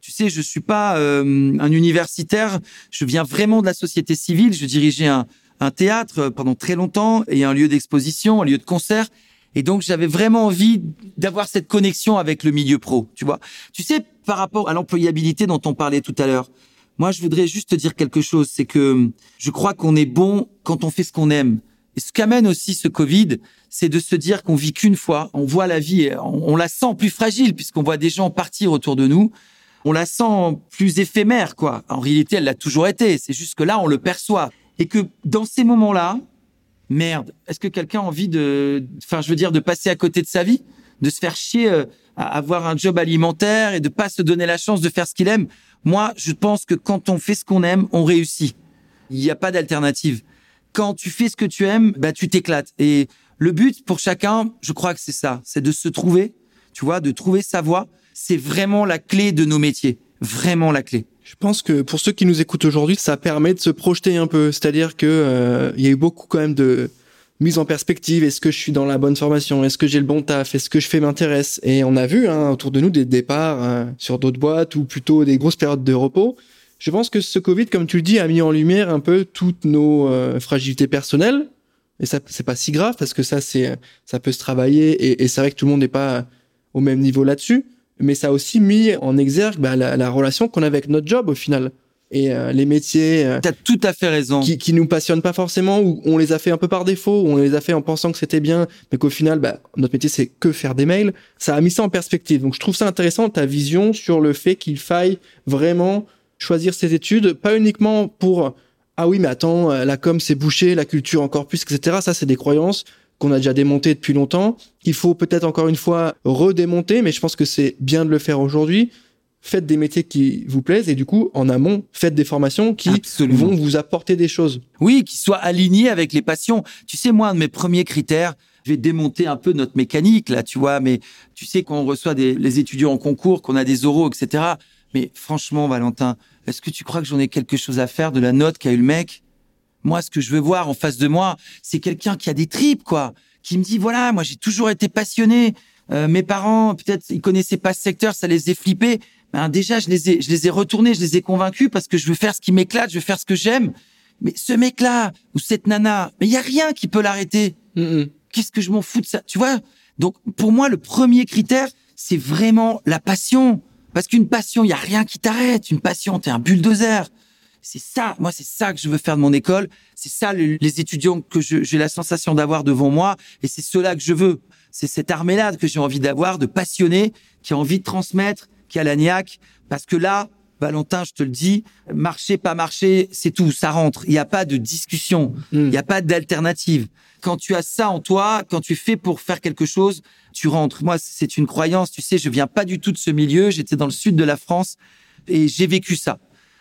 Tu sais, je suis pas euh, un universitaire, je viens vraiment de la société civile. Je dirigeais un, un théâtre pendant très longtemps et un lieu d'exposition, un lieu de concert. Et donc, j'avais vraiment envie d'avoir cette connexion avec le milieu pro, tu vois. Tu sais, par rapport à l'employabilité dont on parlait tout à l'heure, moi, je voudrais juste te dire quelque chose. C'est que je crois qu'on est bon quand on fait ce qu'on aime. Et ce qu'amène aussi ce Covid, c'est de se dire qu'on vit qu'une fois. On voit la vie, on, la sent plus fragile puisqu'on voit des gens partir autour de nous. On la sent plus éphémère, quoi. En réalité, elle l'a toujours été. C'est juste que là, on le perçoit. Et que dans ces moments-là, merde, est-ce que quelqu'un a envie de, enfin, je veux dire, de passer à côté de sa vie, de se faire chier euh, à avoir un job alimentaire et de pas se donner la chance de faire ce qu'il aime? Moi, je pense que quand on fait ce qu'on aime, on réussit. Il n'y a pas d'alternative. Quand tu fais ce que tu aimes, bah tu t'éclates. Et le but pour chacun, je crois que c'est ça, c'est de se trouver, tu vois, de trouver sa voie. c'est vraiment la clé de nos métiers, vraiment la clé. Je pense que pour ceux qui nous écoutent aujourd'hui, ça permet de se projeter un peu. C'est-à-dire que euh, il y a eu beaucoup quand même de mise en perspective. Est-ce que je suis dans la bonne formation? Est-ce que j'ai le bon taf? Est-ce que je fais m'intéresse Et on a vu hein, autour de nous des départs hein, sur d'autres boîtes ou plutôt des grosses périodes de repos. Je pense que ce Covid, comme tu le dis, a mis en lumière un peu toutes nos euh, fragilités personnelles. Et ça, c'est pas si grave parce que ça, c'est, ça peut se travailler. Et, et c'est vrai que tout le monde n'est pas au même niveau là-dessus. Mais ça a aussi mis en exergue bah, la, la relation qu'on a avec notre job au final. Et euh, les métiers euh, T'as tout à fait raison. qui, qui nous passionnent pas forcément ou on les a fait un peu par défaut ou on les a fait en pensant que c'était bien mais qu'au final bah, notre métier c'est que faire des mails. Ça a mis ça en perspective. Donc je trouve ça intéressant ta vision sur le fait qu'il faille vraiment choisir ses études pas uniquement pour ah oui mais attends euh, la com c'est bouché la culture encore plus etc ça c'est des croyances qu'on a déjà démontées depuis longtemps qu'il faut peut-être encore une fois redémonter mais je pense que c'est bien de le faire aujourd'hui faites des métiers qui vous plaisent et du coup, en amont, faites des formations qui Absolument. vont vous apporter des choses. Oui, qui soient alignés avec les passions. Tu sais, moi, un de mes premiers critères, je vais démonter un peu notre mécanique, là, tu vois, mais tu sais qu'on reçoit des, les étudiants en concours, qu'on a des oraux, etc. Mais franchement, Valentin, est-ce que tu crois que j'en ai quelque chose à faire de la note qu'a eu le mec? Moi, ce que je veux voir en face de moi, c'est quelqu'un qui a des tripes, quoi, qui me dit, voilà, moi, j'ai toujours été passionné. Euh, mes parents, peut-être, ils connaissaient pas ce secteur, ça les a flippés ben déjà je les ai je les ai retournés, je les ai convaincus parce que je veux faire ce qui m'éclate, je veux faire ce que j'aime. Mais ce mec-là ou cette nana, mais il y a rien qui peut l'arrêter. Mm. Qu'est-ce que je m'en fous de ça, tu vois? Donc pour moi le premier critère, c'est vraiment la passion parce qu'une passion, il y a rien qui t'arrête, une passion, t'es un bulldozer. C'est ça, moi c'est ça que je veux faire de mon école, c'est ça le, les étudiants que j'ai la sensation d'avoir devant moi et c'est cela que je veux. C'est cette armée-là que j'ai envie d'avoir, de passionnés, qui a envie de transmettre, qui a la niaque, parce que là, Valentin, je te le dis, marcher, pas marcher, c'est tout, ça rentre. Il n'y a pas de discussion, il Mm. n'y a pas d'alternative. Quand tu as ça en toi, quand tu fais pour faire quelque chose, tu rentres. Moi, c'est une croyance, tu sais, je viens pas du tout de ce milieu, j'étais dans le sud de la France et j'ai vécu ça.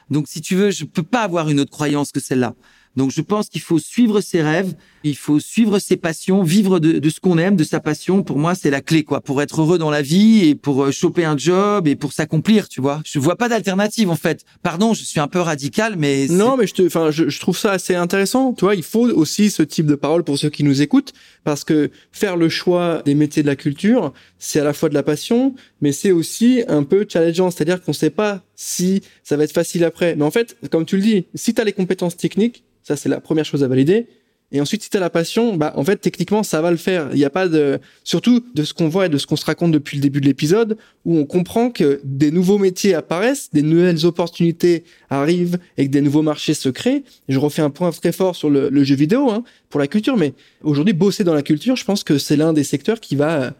Donc, si tu veux, je peux pas avoir une autre croyance que celle-là. Donc, je pense qu'il faut suivre ses rêves, il faut suivre ses passions, vivre de, ce qu'on aime, de sa passion. Pour moi, c'est la clé, quoi, pour être heureux dans la vie et pour euh, choper un job et pour s'accomplir, tu vois. Je vois pas d'alternative, en fait. Pardon, je suis un peu radical, mais Non, mais je, te, enfin, je, je trouve ça assez intéressant. Tu vois, il faut aussi ce type de parole pour ceux qui nous écoutent, parce que faire le choix des métiers de la culture, c'est à la fois de la passion, mais c'est aussi un peu challengeant. C'est-à-dire qu'on sait pas si ça va être facile après. Mais en fait, comme tu le dis, si tu as les compétences techniques, ça c'est la première chose à valider. Et ensuite, si tu as la passion, bah en fait, techniquement, ça va le faire. Il n'y a pas de, surtout de ce qu'on voit et de ce qu'on se raconte depuis le début de l'épisode, où on comprend que des nouveaux métiers apparaissent, des nouvelles opportunités arrivent et que des nouveaux marchés se créent. Je refais un point très fort sur le, jeu vidéo, hein, pour la culture, mais aujourd'hui, bosser dans la culture, je pense que c'est l'un des secteurs qui va euh,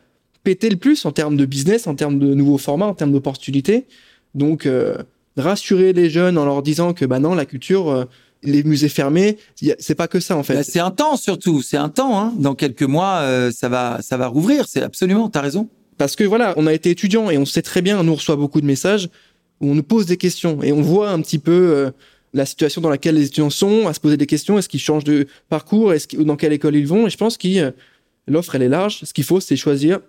péter le plus en termes de business, en termes de nouveaux formats, en termes d'opportunités. Donc, euh, rassurer les jeunes en leur disant que bah non, la culture, euh, les musées fermés, c'est pas que ça en fait. Bah, c'est un temps surtout, c'est un temps. Hein. Dans quelques mois, euh, ça va, ça va rouvrir. C'est absolument, t'as raison. Parce que voilà, on a été étudiant et on sait très bien, on nous reçoit beaucoup de messages où on nous pose des questions et on voit un petit peu euh, la situation dans laquelle les étudiants sont, à se poser des questions, est-ce qu'ils changent de parcours, est-ce ou dans quelle école ils vont? Et je pense que euh, l'offre, elle est large. Ce qu'il faut, c'est choisir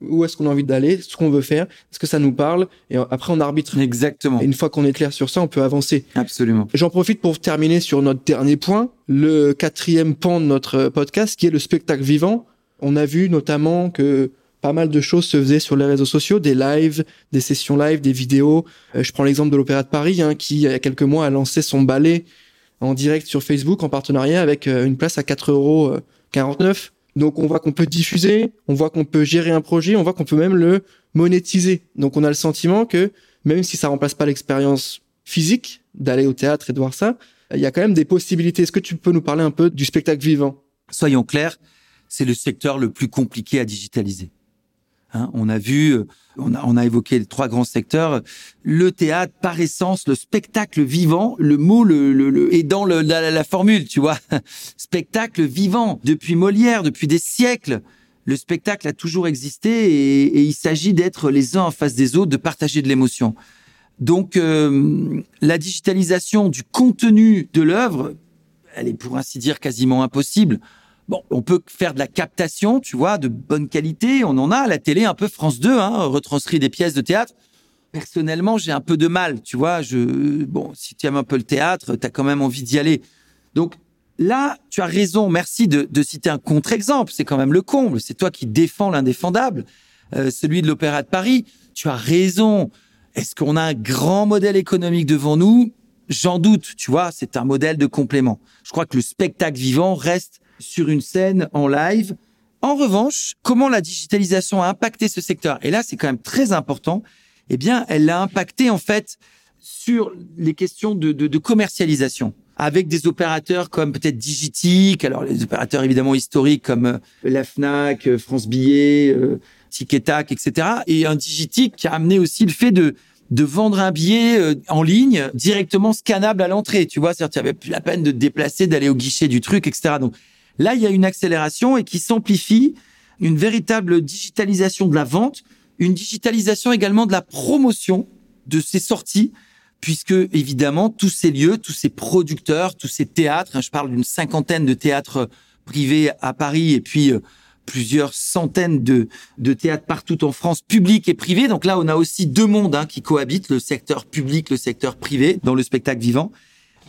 où est-ce qu'on a envie d'aller, ce qu'on veut faire, est-ce que ça nous parle, et euh, après on arbitre. Exactement, Et une fois qu'on est clair sur ça, on peut avancer. absolument. J'en profite pour terminer sur notre dernier point, le quatrième pan de notre podcast, qui est le spectacle vivant. On a vu notamment que pas mal de choses se faisaient sur les réseaux sociaux, des lives, des sessions live, des vidéos. Euh, je prends l'exemple de l'Opéra de Paris, hein, qui il y a quelques mois a lancé son ballet en direct sur Facebook en partenariat avec euh, une place à 4,49 euros. Donc on voit qu'on peut diffuser, on voit qu'on peut gérer un projet, on voit qu'on peut même le monétiser. Donc on a le sentiment que même si ça remplace pas l'expérience physique d'aller au théâtre et de voir ça, il y a quand même des possibilités. Est-ce que tu peux nous parler un peu du spectacle vivant? Soyons clairs, c'est le secteur le plus compliqué à digitaliser. Hein, on a vu, euh, on a, on a évoqué les trois grands secteurs. Le théâtre, par essence, le spectacle vivant, le mot le, le, le- est dans le, la, la formule, tu vois. spectacle vivant. Depuis Molière, depuis des siècles, le spectacle a toujours existé et, et il s'agit d'être les uns en face des autres, de partager de l'émotion. Donc, euh, la digitalisation du contenu de l'œuvre, elle est pour ainsi dire quasiment impossible. Bon, on peut faire de la captation, tu vois, de bonne qualité. On en a à la télé, un peu France 2, hein, retranscrit des pièces de théâtre. Personnellement, j'ai un peu de mal, tu vois. Je, bon, si tu aimes un peu le théâtre, tu as quand même envie d'y aller. Donc là, tu as raison. Merci de, de citer un contre-exemple. C'est quand même le comble. C'est toi qui défends l'indéfendable, euh, celui de l'Opéra de Paris. Tu as raison. Est-ce qu'on a un grand modèle économique devant nous? J'en doute. Tu vois, c'est un modèle de complément. Je crois que le spectacle vivant reste sur une scène en live. En revanche, comment la digitalisation a impacté ce secteur? Et là, c'est quand même très important. Eh bien, elle l'a impacté en fait sur les questions de, de, de commercialisation avec des opérateurs comme peut-être Digitique, alors les opérateurs évidemment historiques comme euh, la Fnac, euh, France Billet, euh, Tac, etc. Et un Digitique qui a amené aussi le fait de de vendre un billet en ligne directement scannable à l'entrée. Tu vois, c'est-à-dire tu avais plus la peine de te déplacer, d'aller au guichet du truc, etc. Donc Là, il y a une accélération et qui s'amplifie, une véritable digitalisation de la vente, une digitalisation également de la promotion de ces sorties, puisque évidemment tous ces lieux, tous ces producteurs, tous ces théâtres, hein, je parle d'une cinquantaine de théâtres privés à Paris et puis euh, plusieurs centaines de, de théâtres partout en France, publics et privés. Donc là, on a aussi deux mondes hein, qui cohabitent, le secteur public, le secteur privé, dans le spectacle vivant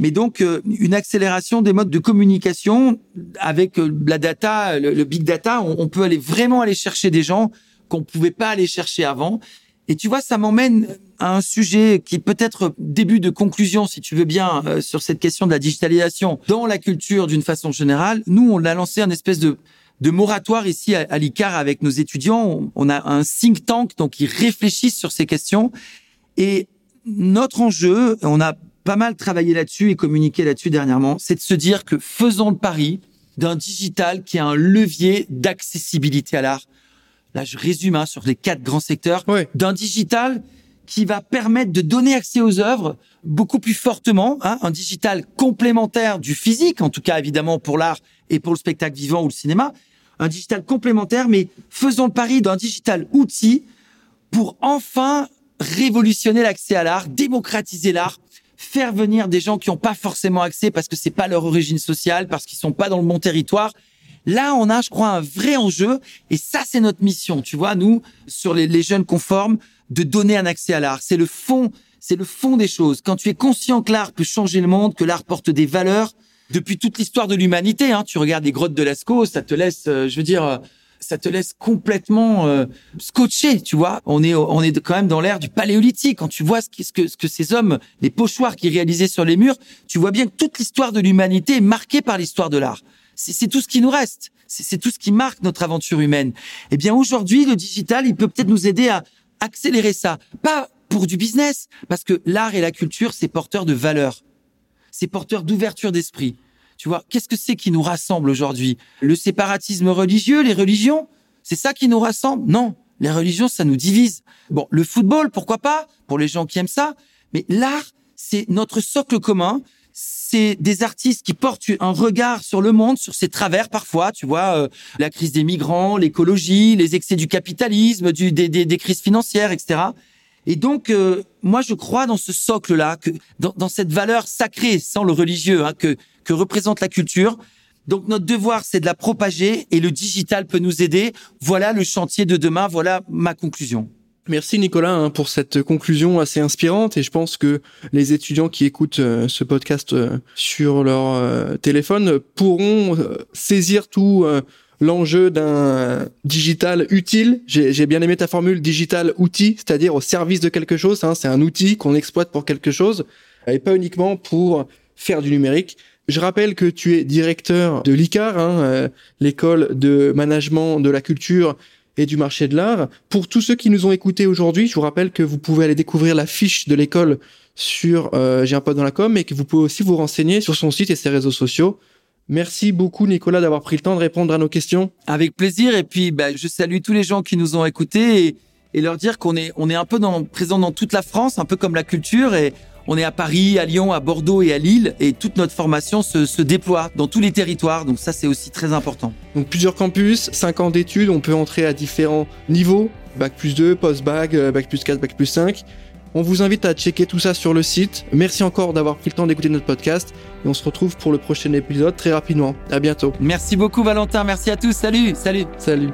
mais donc euh, une accélération des modes de communication avec euh, la data, le, big data, on, peut aller vraiment aller chercher des gens qu'on pouvait pas aller chercher avant. Et tu vois, ça m'emmène à un sujet qui peut-être début de conclusion, si tu veux bien, euh, sur cette question de la digitalisation dans la culture d'une façon générale. Nous, on a lancé un espèce de moratoire ici à, l'ICAR avec nos étudiants. On, a un think tank donc qui réfléchissent sur ces questions. Et notre enjeu, on a pas mal travaillé là-dessus et communiqué là-dessus dernièrement, c'est de se dire que faisons le pari d'un digital qui a un levier d'accessibilité à l'art. Là, je résume hein, sur les quatre grands secteurs. D'un digital qui va permettre de donner accès aux œuvres beaucoup plus fortement, hein, un digital complémentaire du physique, en tout cas évidemment pour l'art et pour le spectacle vivant ou le cinéma, un digital complémentaire, mais faisons le pari d'un digital outil pour enfin révolutionner l'accès à l'art, démocratiser l'art, faire venir des gens qui n'ont pas forcément accès parce que c'est pas leur origine sociale, parce qu'ils sont pas dans le bon territoire. Là, on a, je crois, un vrai enjeu, et ça, c'est notre mission. Tu vois, nous, sur les, les jeunes conformes, de donner un accès à l'art. C'est le fond, c'est le fond des choses. Quand tu es conscient que l'art peut changer le monde, que l'art porte des valeurs, depuis toute l'histoire de l'humanité, hein, tu regardes les grottes de Lascaux, ça te laisse, euh, je veux dire, euh, ça te laisse complètement euh, scotché, tu vois. On est on est quand même dans l'ère du paléolithique. Quand tu vois ce que, ce que ce que ces hommes, les pochoirs qui réalisaient sur les murs, tu vois bien que toute l'histoire de l'humanité est marquée par l'histoire de l'art. C'est tout ce qui nous reste. C'est tout ce qui marque notre aventure humaine. Eh bien aujourd'hui, le digital, il peut peut-être nous aider à accélérer ça. Pas pour du business, parce que l'art et la culture, c'est porteur de valeurs. C'est porteur d'ouverture d'esprit. Tu vois, qu'est-ce que c'est qui nous rassemble aujourd'hui? Le séparatisme religieux, les religions? C'est ça qui nous rassemble? Non, les religions, ça nous divise. Bon, le football, pourquoi pas? Pour les gens qui aiment ça. Mais l'art, c'est notre socle commun. C'est des artistes qui portent un regard sur le monde, sur ses travers parfois, tu vois, euh, la crise des migrants, l'écologie, les excès du capitalisme, du, des, des, des crises financières, etc. Et donc, euh, moi, je crois dans ce socle-là, dans, dans, cette valeur sacrée, sans le religieux, hein, que que représente la culture. Donc notre devoir, c'est de la propager et le digital peut nous aider. Voilà le chantier de demain, voilà ma conclusion. Merci Nicolas hein, pour cette conclusion assez inspirante et je pense que les étudiants qui écoutent euh, ce podcast euh, sur leur euh, téléphone pourront saisir tout l'enjeu d'un digital utile. J'ai bien aimé ta formule digital outil, c'est-à-dire au service de quelque chose. Hein. C'est un outil qu'on exploite pour quelque chose et pas uniquement pour faire du numérique. Je rappelle que tu es directeur de l'ICAR, hein, euh, l'école de management de la culture et du marché de l'art. Pour tous ceux qui nous ont écoutés aujourd'hui, je vous rappelle que vous pouvez aller découvrir la fiche de l'école sur euh, J'ai un pote dans la com et que vous pouvez aussi vous renseigner sur son site et ses réseaux sociaux. Merci beaucoup Nicolas d'avoir pris le temps de répondre à nos questions. Avec plaisir et puis bah, je salue tous les gens qui nous ont écoutés et, et leur dire qu'on est on est un peu dans, présent dans toute la France, un peu comme la culture et on est à Paris, à Lyon, à Bordeaux et à Lille et toute notre formation se, se déploie dans tous les territoires. Donc ça, c'est aussi très important. Donc plusieurs campus, 5 ans d'études, on peut entrer à différents niveaux, bac plus 2, post-bac, euh, bac plus 4, bac plus 5. On vous invite à checker tout ça sur le site. Merci encore d'avoir pris le temps d'écouter notre podcast et on se retrouve pour le prochain épisode très rapidement. À bientôt. Merci beaucoup Valentin, merci à tous. Salut, salut. Salut.